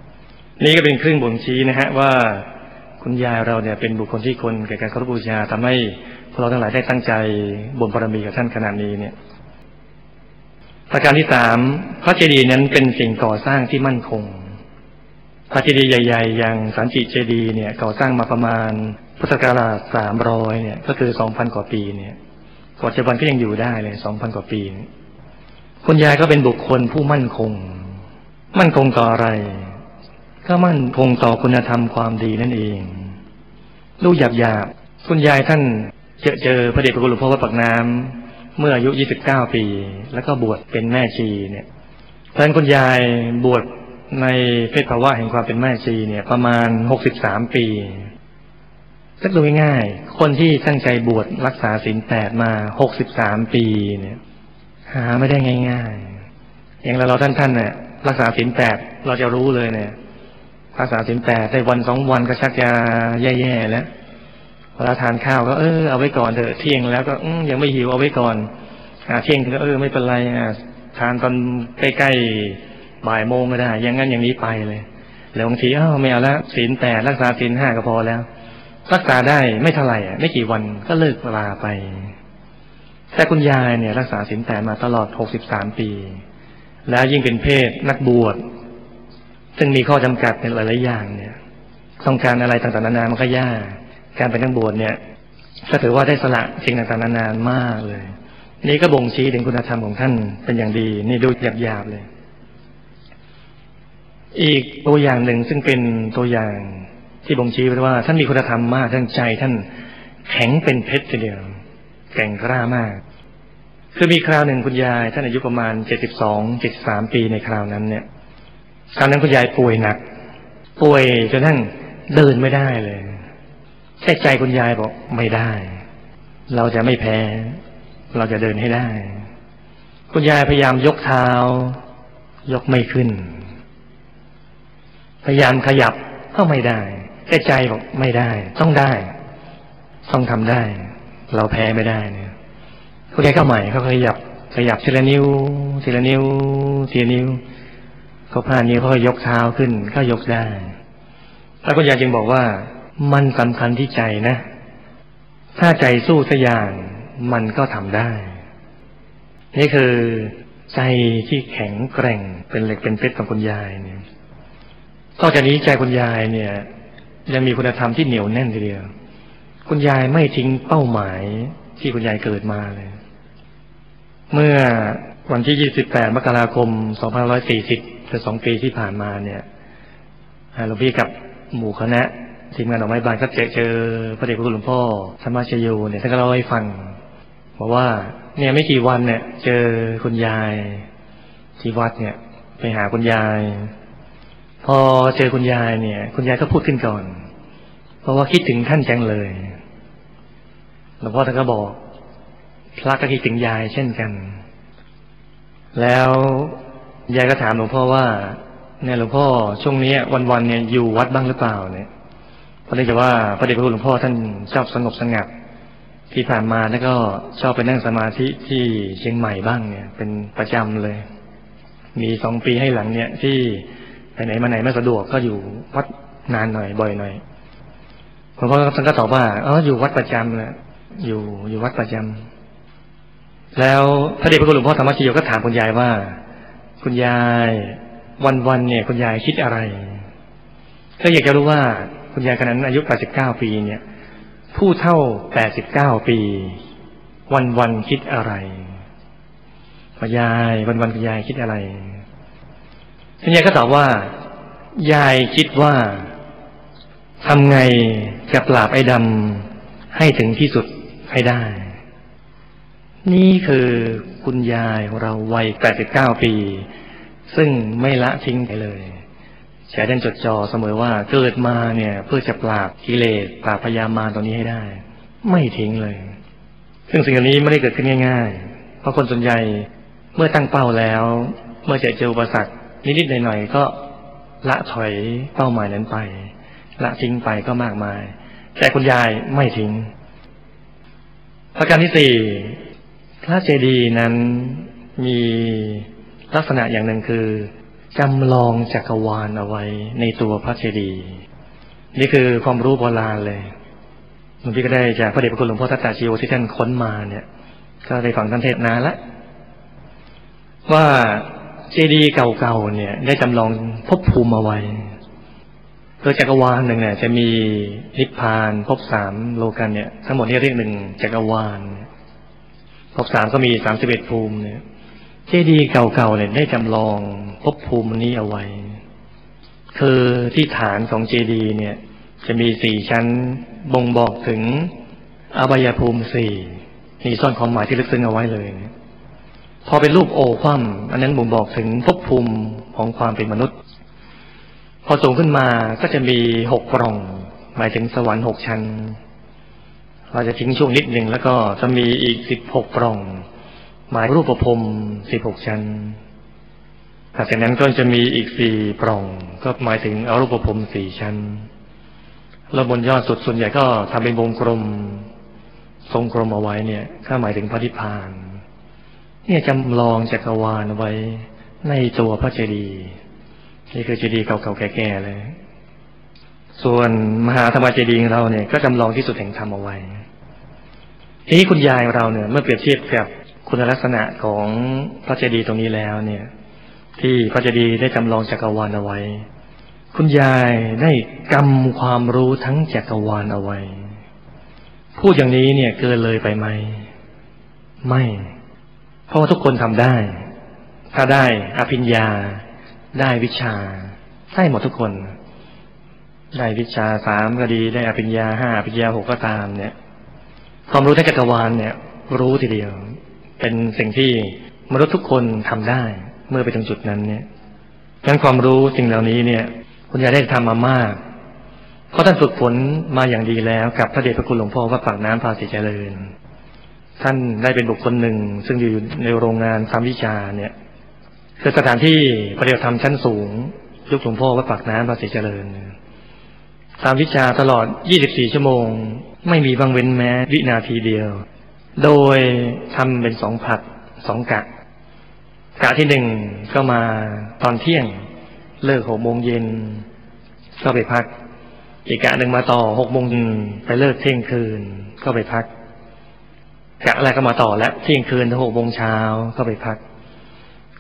นี่ก็เป็นเครื่องบ่งชี้นะฮะว่าคุณยายเราเนี่ยเป็นบุคคลที่คนแก่การเคารพบูชาทำให้พวกเราทั้งหลายได้ตั้งใจบ่มบารมีกับท่านขนาดนี้เนี่ย ประการที่สามพระเจดีย์นั้นเป็นสิ่งก่อสร้างที่มั่นคง พระเจดีย์ใหญ่ๆ อย่างสันติเจดีย์เนี่ยก่อสร้างมาประมาณพุทธกาลสามร้อยเนี่ย ก็คือสองพันกว่าปีเนี่ย ปัจจุบันก็ยังอยู่ได้เลยสองพันกว่าปีคุณยายก็เป็นบุคคลผู้มั่นคง มั่นคงต่ออะไร ก็มั่นคงต่อคุณธรรมความดีนั่นเองลูกหยาบหยาบคุณยายท่านเจอเจอพระเดชพระคุณหลวงพ่อวัดปากน้ำเมื่ออายุ29ปี แล้วก็บวชเป็นแม่ชีเนี่ยท่านคุณยายบวชในเพศภาวะแห่งความเป็นแม่ชีเนี่ย ประมาณ63ปี สักดูง่ายๆคนที่ตั้งใจบวชรักษาศีลแปดมา63ปีเนี่ย หาไม่ได้ง่ายๆ อย่างเราท่านท่านเนี่ยรักษาศีลแปดเราจะรู้เลยเนี่ยรักษาศีลแปดได้วันสองวันก็ชักจะแย่ๆแล้วเวลาทานข้าวก็เออเอาไว้ก่อนเถอะเที่ยงแล้วก็อืยังไม่หิวเอาไว้ก่อนอ่าเที่ยงก็เออไม่เป็นไรอ่าทานตอนใกล้ๆบ่ายโมงก็ได้ อย่างนั้นอย่างนี้ไปเลยแล้วบางทีอ้าวไม่เอาละศีลแปดรักษาศีลห้าก็พอแล้ว รักษาได้ไม่เท่าไหร่อะไม่กี่วันก็เลิกลาไป แต่คุณยายเนี่ย รักษาศีลแปดมาตลอดหกสิบสามปี แล้วยิ่งเป็นเพศนักบวชซึ่งมีข้อจำกัดในหลายๆอย่างเนี่ย ต้องการอะไรต่างๆนานามันก็ยากการเป็นนักบวชเนี่ยก็ถือว่าได้สละสิ่งต่างๆนานามากเลย นี่ก็บ่งชี้ถึงคุณธรรมของท่านเป็นอย่างดี นี่ดูหยาบๆเลย อีกตัวอย่างหนึ่งซึ่งเป็นตัวอย่าง ที่บ่งชี้ไว้ว่า ท่านมีคุณธรรมมากท่านใจ ท่านแข็งเป็นเพชรทีเดียวแก่งกล้ามาก คือมีคราวหนึ่งคุณยาย ท่านอายุประมาณเจ็ดสิบสองเจ็ดสามปีในคราวนั้นเนี่ยคราวนั้นคุณยายป่วยหนัก ป่วยจนทั้งเดินไม่ได้เลยแค่ใจคุณยายบอกไม่ได้ เราจะไม่แพ้ เราจะเดินให้ได้ คุณยายพยายามยกเท้า ยกไม่ขึ้น พยายามขยับก็ไม่ได้ แต่ใจบอกไม่ได้ ต้องได้ ต้องทำได้ เราแพ้ไม่ได้เนี่ยคุณยายก็ใหม่เขาขยับขยับทีละนิ้วทีละนิ้วทีละนิ้วเขาพานิ้วเขายกเท้าขึ้นก็ยกได้แล้วคุณยายจึงบอกว่า มันสำคัญที่ใจนะ ถ้าใจสู้สักอย่างมันก็ทำได้ นี่คือใจที่แข็งแกร่งเป็นเหล็กเป็นเพชรของคุณยายเนี่ยนอกจากนี้ใจคุณยายเนี่ย ยังมีคุณธรรมที่เหนียวแน่นทีเดียว คุณยายไม่ทิ้งเป้าหมายที่คุณยายเกิดมาเลย เมื่อวันที่ 28 มกราคม 2540คือสองปีที่ผ่านมาเนี่ยหลวงพี่กับหมู่คณะทีมงานดอกไม้บานก็เจอเจอพระเดชพระคุณหลวงพ่อธรรมชโยเนี่ยท่านก็เล่าให้ฟังบอกว่า เนี่ยไม่กี่วันเนี่ย เจอคุณยายที่วัดเนี่ย ไปหาคุณยาย พอเจอคุณยายเนี่ย คุณยายก็พูดขึ้นก่อน เพราะว่าคิดถึงท่านจังเลยหลวงพ่อท่านก็บอกพระก็คิดถึงยายเช่นกัน แล้วยายก็ถามหลวงพ่อว่าเนี่ยหลวงพ่อช่วงนี้วันๆเนี่ยอยู่วัดบ้างหรือเปล่าเนี่ยเพราะเนื่องจากว่าพระเดชพระคุณหลวงพ่อท่านชอบสงบสงัดที่ผ่านมาแล้วก็ชอบไปนั่งสมาธิที่เชียงใหม่บ้างเนี่ย เป็นประจำเลย มีสองปีให้หลังเนี่ยที่ ไปไหนมาไหนไม่สะดวกก็อยู่วัดนานหน่อยบ่อยหน่อยหลวงพ่อท่านก็ตอบว่าเอออยู่วัดประจำแหละอยู่อยู่วัดประจำแล้วพระเดชพระคุณหลวงพ่อธรรมชโยก็ถามคุณยายว่า คุณยายวันๆเนี่ย คุณยายคิดอะไร ก็อยากจะรู้ว่าคุณยายคนนั้นอายุ 89 ปีเนี่ย ผู้เท่า 89 ปี วันๆคิดอะไรคุณยายวันๆคุณยายคิดอะไร คุณยายก็ตอบว่า ยายคิดว่าทำไงจะปราบไอ้ดำให้ถึงที่สุดให้ได้ นี่คือคุณยายของเราวัย 89 ปี ซึ่งไม่ละทิ้งไปเลยแฉดันจดจอเสมอว่าเกิดมาเนี่ย เพื่อจะปราบกิเลสปราบพยามารตัวนี้ให้ได้ ไม่ทิ้งเลย ซึ่งสิ่งเหล่านี้ไม่ได้เกิดขึ้นง่าย ๆ เพราะคนส่วนใหญ่เมื่อตั้งเป้าแล้ว เมื่อจอเจออุปสรรค นิดๆหน่อยๆก็ละถอยเป้าหมายนั้นไป ละทิ้งไปก็มากมาย แต่คุณยายไม่ทิ้งประการที่สี่พระเจดีย์นั้นมีลักษณะอย่างหนึ่งคือจำลองจักรวาลเอาไว้ในตัวพระเจดีย์นี่คือความรู้โบราณเลยหลวงพี่ก็ได้จากพระเดชพระคุณหลวงพ่อทัตตาชีโวที่ท่านค้นมาเนี่ย ก็ได้ฟังท่านเทศนานละว่า จดีย์เก่าๆเนี่ย ได้จำลองภพภูมิเอาไว้คือจักรวาลหนึ่งเนี่ย จะมีนิพพานภพสามโลกันเนี่ย ทั้งหมดนี่เรียกหนึ่งจักรวาลภพสามก็มีสามสิบเอ็ดภูมิเนี่ย เจดีย์เก่าๆเนี่ยได้จำลองภพภูมินี้เอาไว้ คือที่ฐานของเจดีย์เนี่ย จะมีสี่ชั้นบ่งบอกถึงอบายภูมิสี่นี่ซ่อนความหมายที่ลึกซึ้งเอาไว้เลยนะ พอเป็นรูปโอคว่ำอันนั้นบ่งบอกถึงภพภูมิของความเป็นมนุษย์ พอสูงขึ้นมาก็จะมีหกปล่อง หมายถึงสวรรค์หกชั้น เราจะทิ้งช่วงนิดหนึ่งแล้วก็จะมีอีกสิบหกปล่อง หมายรูปประพรมสิบหกชั้นหลังจากนั้นก็จะมีอีกสี่ปล่อง ก็หมายถึงอรูปภพสี่ชั้น แล้วบนยอดสุดส่วนใหญ่ก็ทำเป็นวงกลม ทรงกลมเอาไว้เนี่ยก็หมายถึงพระนิพพาน เนี่ยจำลองจักรวาลไว้ในตัวพระเจดีย์นี่คือเจดีย์เก่าๆแก่ๆเลย ส่วนมหาธรรมเจดีย์ของเราเนี่ยก็จำลองที่สุดแห่งธรรมเอาไว้ทีนี้คุณยายเราเนี่ย เมื่อเปรียบเทียบกับคุณลักษณะของพระเจดีย์ตรงนี้แล้วเนี่ย ที่พระเจดีย์ได้จำลองจักรวาลเอาไว้ คุณยายได้กำความรู้ทั้งจักรวาลเอาไว้พูดอย่างนี้เนี่ยเกินเลยไปไหม ไม่ เพราะว่าทุกคนทำได้ ถ้าได้อภิญญา ได้วิชา ได้หมดทุกคน ได้วิชาสามก็ดีได้อภิญญาห้าอภิญญาหกก็ตามเนี่ย ความรู้ทั้งจักรวาลเนี่ย รู้ทีเดียว เป็นสิ่งที่มนุษย์ทุกคนทำได้ เมื่อไปถึงจุดนั้นเนี่ยดังนั้นความรู้สิ่งเหล่านี้เนี่ย คุณยายได้ทำมามากเพราะท่านฝึกฝนมาอย่างดีแล้วกับพระเดชพระคุณหลวงพ่อวัดปากน้ำภาษีเจริญ ท่านได้เป็นบุคคลหนึ่ง ซึ่งอยู่ในโรงงานทำวิชาเนี่ยคือสถานที่ปฏิบัติธรรมชั้นสูงยุคหลวงพ่อวัดปากน้ำภาษีเจริญทำวิชาตลอด 24 ชั่วโมง ไม่มีบางเว้นแม้วินาทีเดียว โดยทำเป็นสองผัดสองกะ กะที่หนึ่งก็มาตอนเที่ยง เลิกหกโมงเย็นก็ไปพัก อีกกะหนึ่งมาต่อหกโมงไปเลิกเที่ยงคืนก็ไปพัก กะแรกก็มาต่อและเที่ยงคืนถึงหกโมงเช้าก็ไปพัก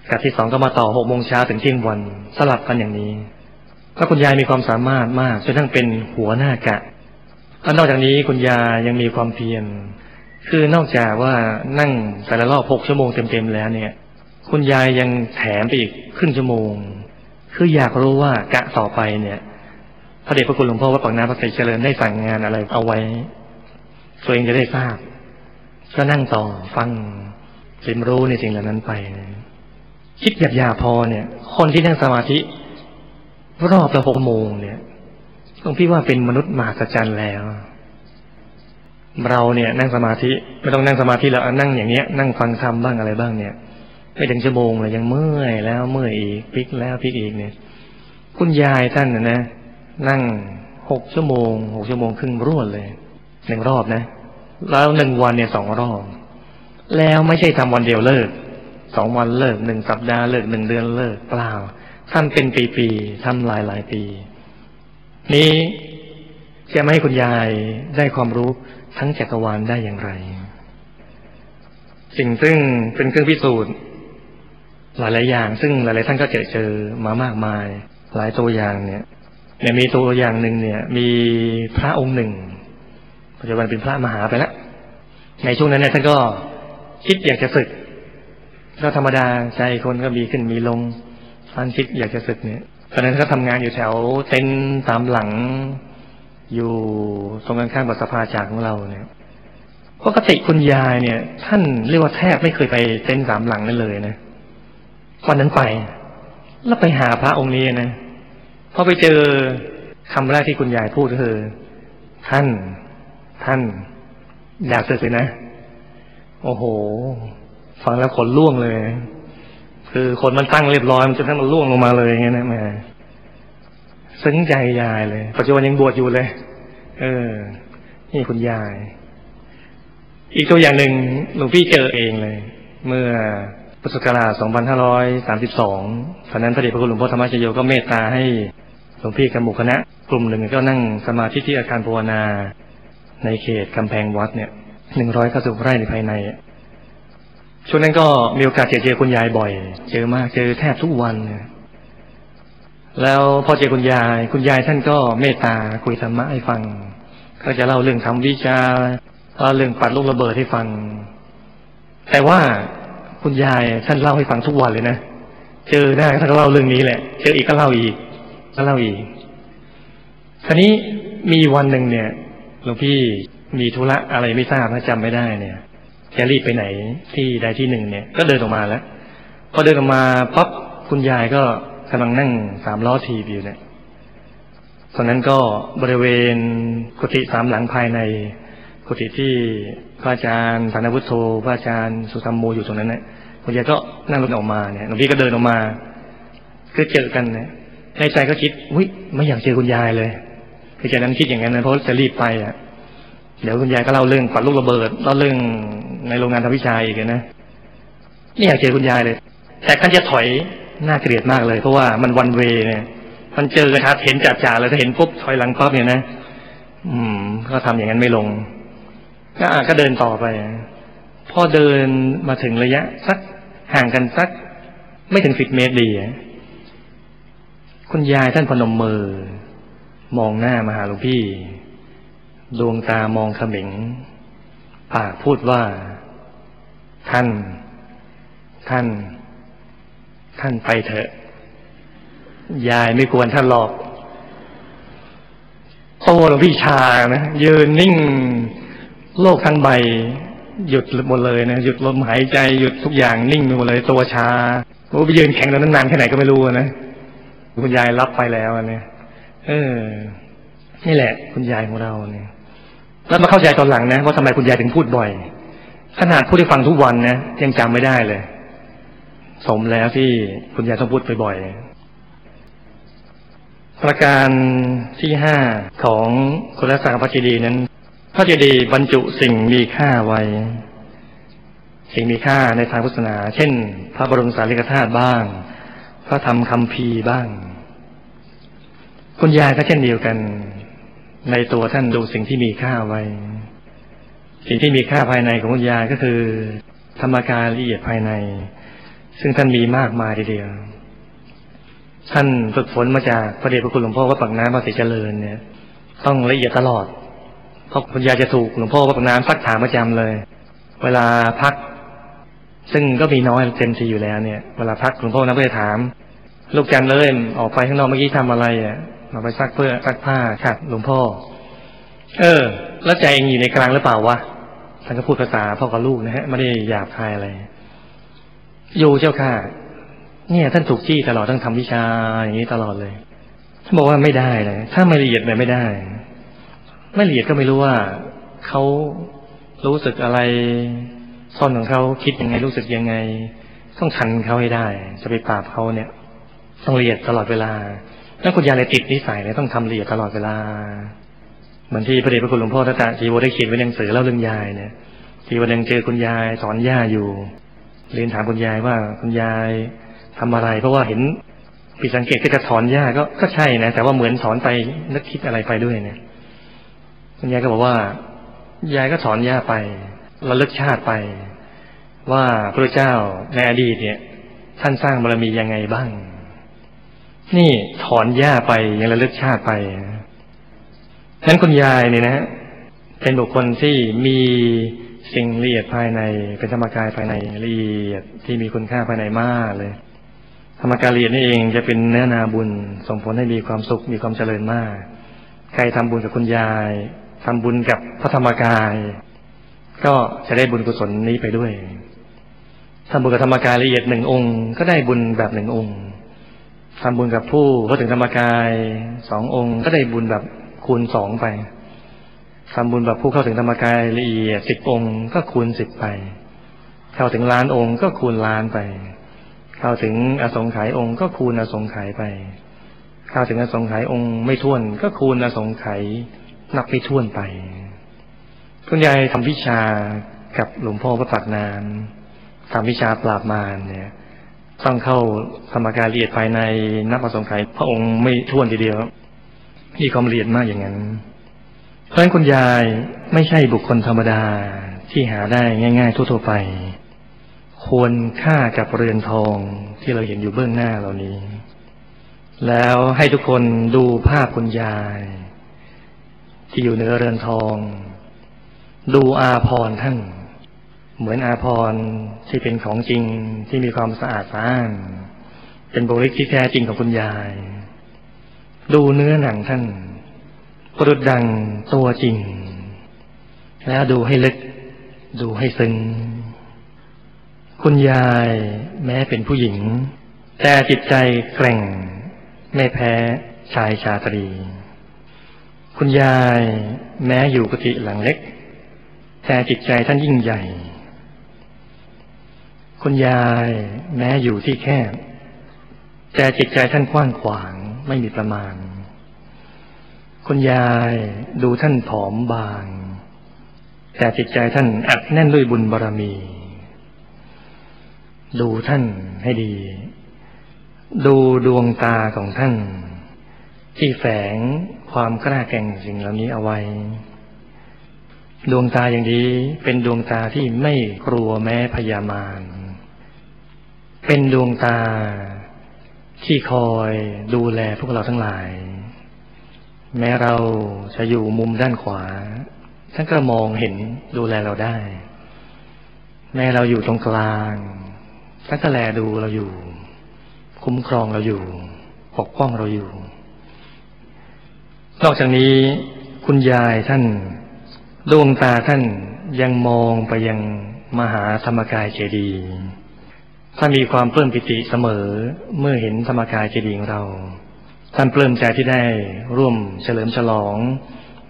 กะที่สองก็มาต่อหกโมงเช้าถึงเที่ยงวันสลับกันอย่างนี้ก็คุณยายมีความสามารถมากจนทั้งเป็นหัวหน้ากะแล้วนอกจากนี้คุณยายยังมีความเพียรคือนอกจากว่านั่งแต่ละรอบหกชั่วโมงเต็มๆแล้วเนี่ย คุณยายยังแถมไปอีกครึ่งชั่วโมง คืออยากรู้ว่ากะต่อไปเนี่ยพระเดชพระคุณหลวงพ่อวัดปากน้ำพระศรีเจริญได้สั่งงานอะไรเอาไว้ตัวเองจะได้ทราบ ก็นั่งต่อฟังเรียนรู้ในสิ่งเหล่านั้นไปคิดหยาบๆพอเนี่ย คนที่นั่งสมาธิ รอบละหกโมงเนี่ยหลวงพี่ว่าเป็นมนุษย์มหัศจรรย์แล้ว เราเนี่ยนั่งสมาธิไม่ต้องนั่งสมาธิแล้วนั่งอย่างเนี้ย นั่งฟังธรรมบ้างอะไรบ้างเนี่ยไม่ถึงชั่วโมงเลยยังเมื่อยแล้วเมื่อยอีกพลิกแล้วพลิกอีกเนี่ย คุณยายท่านนะนะนั่งหกชั่วโมงหกชั่วโมงครึ่งรวดเลยหนึ่งรอบนะ แล้วหนึ่งวันเนี่ยสองรอบ แล้วไม่ใช่ทำวันเดียวเลิกสองวันเลิกหนึ่งสัปดาห์เลิกหนึ่งเดือนเลิกเปล่าท่านเป็นปีๆทำหลายหลายปี นี้จะไม่ให้คุณยายได้ความรู้ทั้งจักรวาลได้อย่างไร สิ่งซึ่งเป็นเครื่องพิสูจน์ หลายๆอย่าง ซึ่งหลายๆท่านก็เจอเจอมามากมาย หลายตัวอย่างเนี่ยเนี่ยมีตัวอย่างหนึ่งเนี่ย มีพระองค์หนึ่ง ปัจจุบันเป็นพระมหาไปแล้วในช่วงนั้นเนี่ยท่านก็คิดอยากจะศึกก็ธรรมดาใจคนก็มีขึ้นมีลงท่านคิดอยากจะศึกเนี่ยตอนนั้นก็ทำงานอยู่แถวเต็นตามหลัง อยู่ตรงกันข้ามกับสภาจากของเราเนี่ยปกติคุณยายเนี่ย ท่านเรียกว่าแทบไม่เคยไปเต็นสามหลังนั่นเลยนะวันนั้นไป แล้วไปหาพระองค์นี้นะพอไปเจอคำแรกที่คุณยายพูดก็คือท่าน ท่านอยากศึกเลยนะ โอ้โห ฟังแล้วขนล่วงเลย คือคนมันตั้งเรียบร้อยมันจะทั้งมันล่วงลงมาเลยอย่างเงี้นะแม่ซึ้งใจยายเลย ปัจจุบันยังบวชอยู่เลย เออ นี่คุณยาย อีกตัวอย่างหนึ่งหลวงพี่เจอเองเลย เมื่อพุทธศักราช 2532ตอนนั้นพระเดชพระคุณหลวงพ่อธรรมชโยก็เมตตาให้หลวงพี่กับหมู่คณะ กลุ่มหนึ่งก็นั่งสมาธิที่อาคารภาวนา ในเขตกำแพงวัดเนี่ยหนึ่งร้อยเก้าสิบไร่ในภายใน ช่วงนั้นก็มีโอกาสเจอเจอคุณยายบ่อย เจอมากเจอแทบทุกวันเนี่ยแล้วพอเจอคุณยาย คุณยายท่านก็เมตตาคุยธรรมะให้ฟัง ก็จะเล่าเรื่องทำวิชาเล่าเรื่องปัดลูกระเบิดให้ฟัง แต่ว่าคุณยายท่านเล่าให้ฟังทุกวันเลยนะเจอหน้าท่านก็เล่าเรื่องนี้แหละ เจออีกก็เล่าอีก ก็เล่าอีกคราวนี้มีวันหนึ่งเนี่ย หลวงพี่มีธุระอะไรไม่ทราบนะจำไม่ได้เนี่ยแกรีบไปไหนที่ใดที่หนึ่งเนี่ย ก็เดินออกมาแล้ว พอเดินออกมาปั๊บคุณยายก็กำลังนั่งสามล้อทีบอยู่เนี่ยตอนนั้นก็บริเวณกุฏิสามหลังภายในกุฏิที่พระอาจารย์ธนวุฒโธพระอาจารย์สุธรรมโมอยู่ตรงนั้นเนี่ยคุณยายก็นั่งรถออกมาเนี่ยหลวงพี่ก็เดินออกมา คือเจอกันเนี่ยในใจก็คิดอุ้ยไม่อยากเจอคุณยายเลย คือใจนั้นคิดอย่างนั้นนะเพราะจะรีบไปอะ เดี๋ยวคุณยายก็เล่าเรื่องปัดลูกระเบิดเล่าเรื่องในโรงงานทำวิชาอีกนะไม่อยากเจอคุณยายเลย แต่ขันจะถอยน่าเกลียดมากเลย เพราะว่ามันวันเวเนี่ย มันเจอกันชัดเห็นจ่าจ่าเลยถ้าเห็นปุ๊บถอยหลังปั๊บเนี่ยนะอืม ก็ทำอย่างนั้นไม่ลง ก็อะก็เดินต่อไปพอเดินมาถึงระยะ สักห่างกันสัก ไม่ถึงสิบเมตรดีคุณยายท่านพนมมือ มองหน้ามาหาหลวงพี่ ดวงตามองเขม็งปากพูดว่า ท่าน ท่าน ท่านไปเถอะ ยายไม่ควรท่านหรอกโตหลวงพี่ชานะยืนนิ่งโลกทั้งใบ หยุดหมดเลยนะหยุดลมหายใจหยุดทุกอย่างนิ่งไปหมดเลย ตัวชาโอ้ไปยืนแข็งตรงนั้นนานแค่ไหนก็ไม่รู้นะคุณยายรับไปแล้วเนี่ย เออ นี่แหละ คุณยายของเราเนี่ยแล้วมาเข้าใจตอนหลังนะว่าทำไมคุณยายถึงพูดบ่อย ขนาดพูดให้ฟังทุกวันนะยังจำไม่ได้เลย สมแล้วที่คุณยายต้องพูดบ่อยๆประการที่ห้าของคุณรักษาพระเจดีย์นั้น พระเจดีย์บรรจุสิ่งมีค่าไว้ สิ่งมีค่าในทางพุทธศาสนา เช่น พระบรมสารีริกธาตุบ้าง พระธรรมคำพีบ้าง คุณยายก็เช่นเดียวกัน ในตัวท่านดูสิ่งที่มีค่าไว้ สิ่งที่มีค่าภายในของคุณยายก็คือ ธรรมการละเอียดภายใน ซึ่งท่านมีมากมายทีเดียว ท่านฝึกฝนมาจากพระเดชพระคุณหลวงพ่อวัดปากน้ำพระศรีเจริญเนี่ย ต้องละเอียดตลอดเพราะคุณยายจะถูกหลวงพ่อวัดปากน้ำซักถามประจำเลย เวลาพัก ซึ่งก็มีน้อยเต็มทีอยู่แล้วเนี่ย เวลาพักหลวงพ่อน้ำก็จะถาม ลูกจันเลยออกไปข้างนอกเมื่อกี้ทำอะไรอะ มาไปซักเพื่อซักผ้าค่ะหลวงพ่อ เออ แล้วใจเองอยู่ในกลางหรือเปล่าวะท่านก็พูดภาษาพ่อกับลูกนะฮะไม่ได้หยาบคายอะไรอยู่เจ้าค่ะ เนี่ย ท่านถูกจี้ตลอดต้องทำวิชาอย่างนี้ตลอดเลยท่านบอกว่าไม่ได้เลยถ้าไม่ละเอียดเลยไม่ได้ ไม่ละเอียดก็ไม่รู้ว่าเขารู้สึกอะไรซ่อนของเขาคิดยังไงรู้สึกยังไง ต้องทันเขาให้ได้ จะไปปราบเขาเนี่ย ต้องละเอียดตลอดเวลา แล้วคุณยายเลยติดนิสัยเลยต้องทำละเอียดตลอดเวลาเหมือนที่พระเดชพระคุณหลวงพ่อท่านจีโวได้เขียนไว้ในหนังสือเล่าเรื่องยายเนี่ยทีวันหนึ่งเจอคุณยายสอนย่าอยู่ เรียนถามคุณยายว่าคุณยายทำอะไร เพราะว่าเห็นผิดสังเกตก็จะถอนย่าก็ก็ใช่นะแต่ว่าเหมือนสอนไปนึกคิดอะไรไปด้วยเนี่ยคุณยายก็บอกว่ายายก็สอนย่าไประลึกชาติไป ว่าพระเจ้าในอดีตเนี่ย ท่านสร้างบารมียังไงบ้าง นี่ถอนย่าไปยังระลึกชาติไปนั้นคุณยายเนี่ยนะเป็นบุคคลที่มีสิ่งละเอียดภายใน เป็นธรรมกายภายในละเอียดที่มีคุณค่าภายในมากเลย ธรรมกายละเอียดนี่เองจะเป็นเนื้อนาบุญส่งผลให้มีความสุขมีความเจริญมาก ใครทำบุญกับคุณยายทำบุญกับพระธรรมกาย ก็จะได้บุญกุศลนี้ไปด้วยทำบุญกับธรรมกายละเอียดหนึ่งองค์ ก็ได้บุญแบบหนึ่งองค์ ทำบุญกับผู้พอถึงธรรมกายสององค์ก็ได้บุญแบบคูณสองไปทำบุญแบบผู้เข้าถึงธรรมกายละเอียดสิบองค์ก็คูณสิบไป เข้าถึงล้านองค์ก็คูณล้านไป เข้าถึงอสงไขยองค์ก็คูณอสงไขยไป เข้าถึงอสงไขยองค์ไม่ท้วน ก็คูณอสงไขยนับไม่ท้วนไปคุณยายทำวิชากับหลวงพ่อพระปักนานทำวิชาปราบมารเนี่ย ต้องเข้าธรรมกายละเอียดภายในนับอสงไขพระองค์ไม่ท้วนทีเดียวมีความละเอียดมากอย่างนั้น เพราะฉะนั้นคุณยายไม่ใช่บุคคลธรรมดาที่หาได้ง่าย ๆ ทั่วๆไป ควรค่ากับเรือนทองที่เราเห็นอยู่เบื้องหน้าเหล่านี้ แล้วให้ทุกคนดูภาพคุณยาย ที่อยู่เหนือเรือนทอง ดูอาพรท่าน เหมือนอาภรที่เป็นของจริงที่มีความสะอาดสะอ้านเป็นบริกที่แท้จริงของคุณยาย ดูเนื้อหนังท่านประดุดดังตัวจริง แล้วดูให้ลึก ดูให้ซึ้งคุณยายแม้เป็นผู้หญิง แต่จิตใจแกร่ง ไม่แพ้ชายชาตรี คุณยายแม้อยู่กุฏิหลังเล็ก แต่จิตใจท่านยิ่งใหญ่ คุณยายแม้อยู่ที่แคบ แต่จิตใจท่านกว้างขวางไม่มีประมาณ คุณยายดูท่านผอมบาง แต่จิตใจท่านอัดแน่นด้วยบุญบารรมี ดูท่านให้ดี ดูดวงตาของท่าน ที่แฝงความกล้าแกร่งสิ่งเหล่านี้เอาไว้ดวงตาอย่างนี้เป็นดวงตาที่ไม่กลัวแม้พยามาร เป็นดวงตา ที่คอยดูแลพวกเราทั้งหลาย แม้เราจะอยู่มุมด้านขวา ท่านก็มองเห็นดูแลเราได้ แม้เราอยู่ตรงกลางท่านก็แลดูเราอยู่ คุ้มครองเราอยู่ ปกป้องเราอยู่ นอกจากนี้คุณยายท่าน ดวงตาท่านยังมองไปยังมหาธรรมกายเจดีย์ ท่านมีความปลื้มปิติเสมอเมื่อเห็นธรรมกายเจดีย์ของเรา ท่านปลื้มใจที่ได้ร่วมเฉลิมฉลอง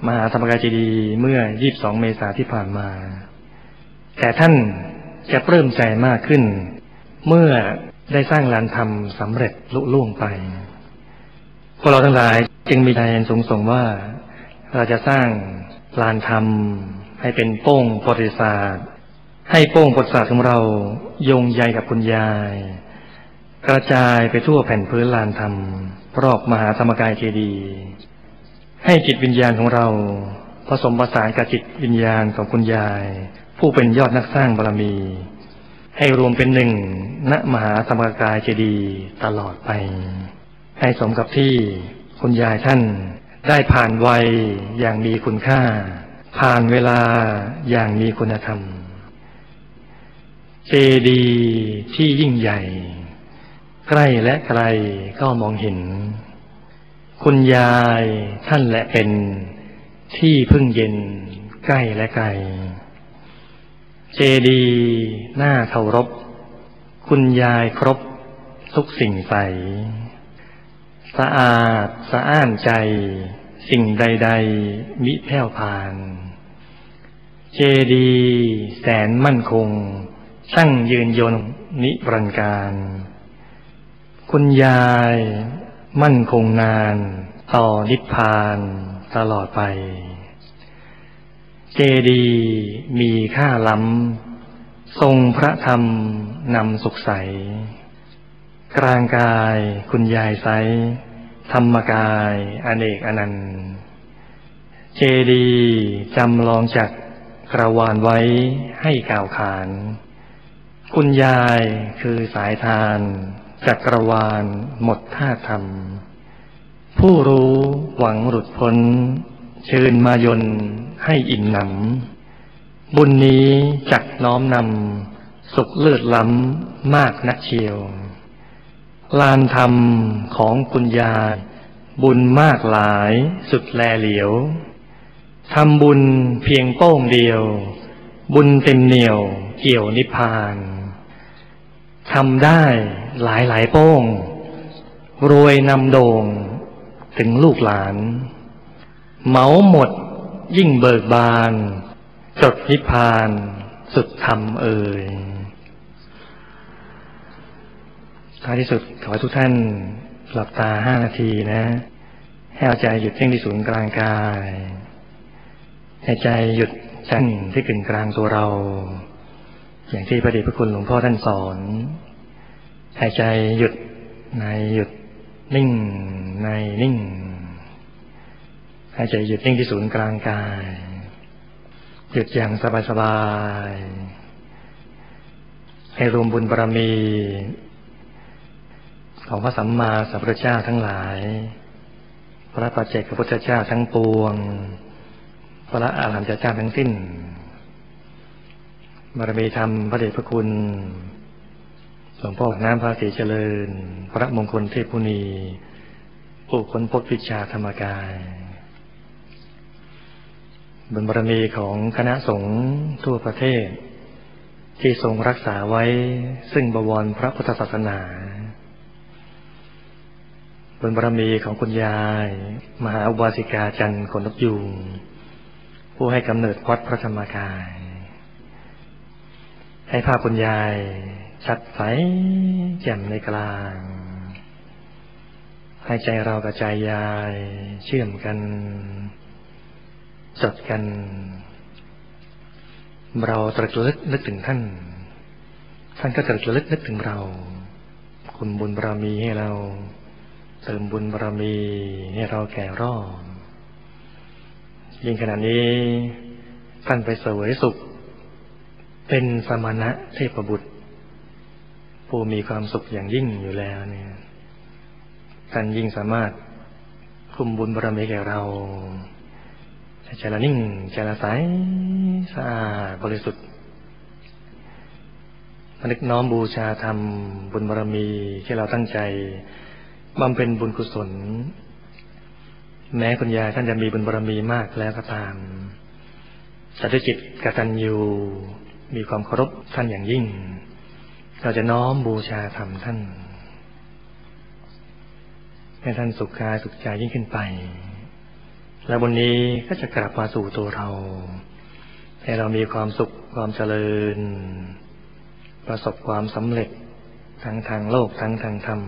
มหาธรรมกายเจดีย์เมื่อ 22 เมษายนที่ผ่านมา แต่ท่านจะปลื้มใจมากขึ้น เมื่อได้สร้างลานธรรมสำเร็จลุล่วงไป พวกเราทั้งหลายจึงมีใจสูงส่งว่า เราจะสร้างลานธรรมให้เป็นโป้งประวัติศาสตร์ ให้โป้งประวัติศาสตร์ของเราโยงใยกับคุณยาย กระจายไปทั่วแผ่นพื้นลานธรรมรอบมหาธรรมกายเจดีย์ให้จิตวิญญาณของเรา ผสมผสานกับจิตวิญญาณของคุณยาย ผู้เป็นยอดนักสร้างบารมี ให้รวมเป็นหนึ่งณมหาธรรมกายเจดีย์ตลอดไป ให้สมกับที่คุณยายท่านได้ผ่านวัยอย่างมีคุณค่า ผ่านเวลาอย่างมีคุณธรรม เจดีที่ยิ่งใหญ่ ใกล้และไกลก็มองเห็น คุณยายท่านและเป็นที่พึ่งเย็นใกล้และไกล เจดีหน้าเคารพ คุณยายครบทุกสิ่งใส สะอาดสะอ้านใจ สิ่งใด ๆ มิแผ่วพาน เจดีแสนมั่นคง ตั้งยืนยนนิรันดร์การ คุณยายมั่นคงนาน ต่อนิพพานตลอดไป เจดีมีค่าล้ำ ทรงพระธรรมนำสุขใส กลางกายคุณยายไซธรรมกายอเนกอนันต์ เจดีจำลองจากกระวานไว้ให้กล่าวขาน คุณยายคือสายทานจักรวาลหมดท่าธรรม ผู้รู้หวังหลุดพ้นเชิญมายนให้อิ่มหนำ บุญนี้จักน้อมนำ สุขเลิศล้ำมากนักเชียว ลานธรรมของคุณยายบุญมากหลายสุดแลเหลียวทำบุญเพียงโป้งเดียว บุญเต็มเหนียวเกี่ยวนิพพาน ทำได้หลายหลายโป้ง รวยนำโด่ง ถึงลูกหลาน เมาหมดยิ่งเบิกบาน จดนิพพานสุดธรรมเอ่ยท้ายที่สุดขอทุกท่านหลับตาห้านาทีนะ ให้เอาใจหยุดเพ่งที่ศูนย์กลางกายให้ใจหยุดจังที่กึ่งกลางตัวเรา อย่างที่พระเดชพระคุณหลวงพ่อท่านสอน หายใจหยุดในหยุดนิ่งในนิ่ง หายใจหยุดนิ่งที่ศูนย์กลางกาย หยุดอย่างสบายๆให้รวมบุญบารมี ของพระสัมมาสัมพุทธเจ้าทั้งหลาย พระปัจเจกพระพุทธเจ้าทั้งปวง พระอาหารหันตเจ้าทั้งสิ้น บารมีธรรมพระเดชพระคุณหลวงพ่อน้ำพระศรีเจริญ พระมงคลเทพพุนีผู้ค้นพบวิชาธรรมกายบนบารมีของคณะสงฆ์ทั่วประเทศ ที่ทรงรักษาไว้ซึ่งบวรพระพุทธศาสนาบนบารมีของคุณยาย มหาอุบาสิกาจันทร์ขนนกยูงผู้ให้กำเนิดวัดพระธรรมกาย ให้ภาพคุณยาย ชัดใสแจ่มในกลาง ให้ใจเรากับใจยาย เชื่อมกันจดกัน เราตระลึกนึกถึงท่าน ท่านก็ตระลึกนึกถึงเรา คุณบุญบารมีให้เรา เติมบุญบารมีให้เราแก่รอบยิ่งขณะนี้ท่านไปเสวยสุข เป็นสมณะเทพบุตร ผู้มีความสุขอย่างยิ่งอยู่แล้วเนี่ยท่านยิ่งสามารถคุมบุญบารมีแก่เราใจละนิ่งใจละใสสะอาดบริสุทธิ์มนึกน้อมบูชาธรรมบุญบารมีที่เราตั้งใจบำเพ็ญบุญกุศล แม้คุณยายท่านจะมีบุญบารมีมากแล้วก็ตามสัตจิตกตัญญู มีความเคารพท่านอย่างยิ่ง เราจะน้อมบูชาธรรมท่าน ให้ท่านสุขกายสุขใจยิ่งขึ้นไป และวันนี้ก็จะกลับมาสู่ตัวเรา ให้เรามีความสุขความเจริญ ประสบความสำเร็จทั้งทางโลกทั้งทางธรรม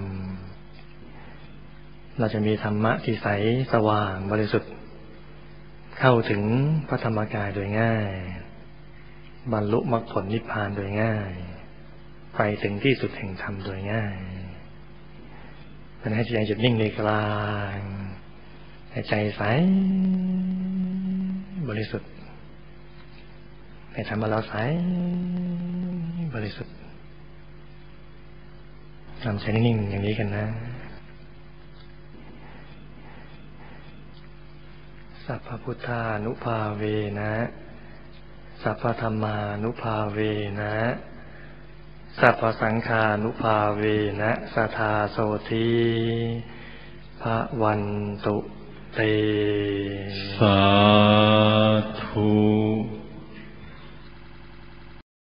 เราจะมีธรรมะที่ใสสว่างบริสุทธิ์ เข้าถึงพระธรรมกายโดยง่าย บรรลุมรรคผลนิพพานโดยง่าย ไปถึงที่สุดแห่งธรรมโดยง่ายเป็นให้ใจจุดนิ่งในกลางให้ใจใสบริสุทธิ์ให้ทำมาเราใสบริสุทธิ์ทำใจนิ่งๆอย่างนี้กันนะสัพพพุทธานุภาเวนะ สัพพธรรมานุภาเวนะ สัพพสังฆานุภาเวนะสทาโสทีพระวันตุเต สาธุ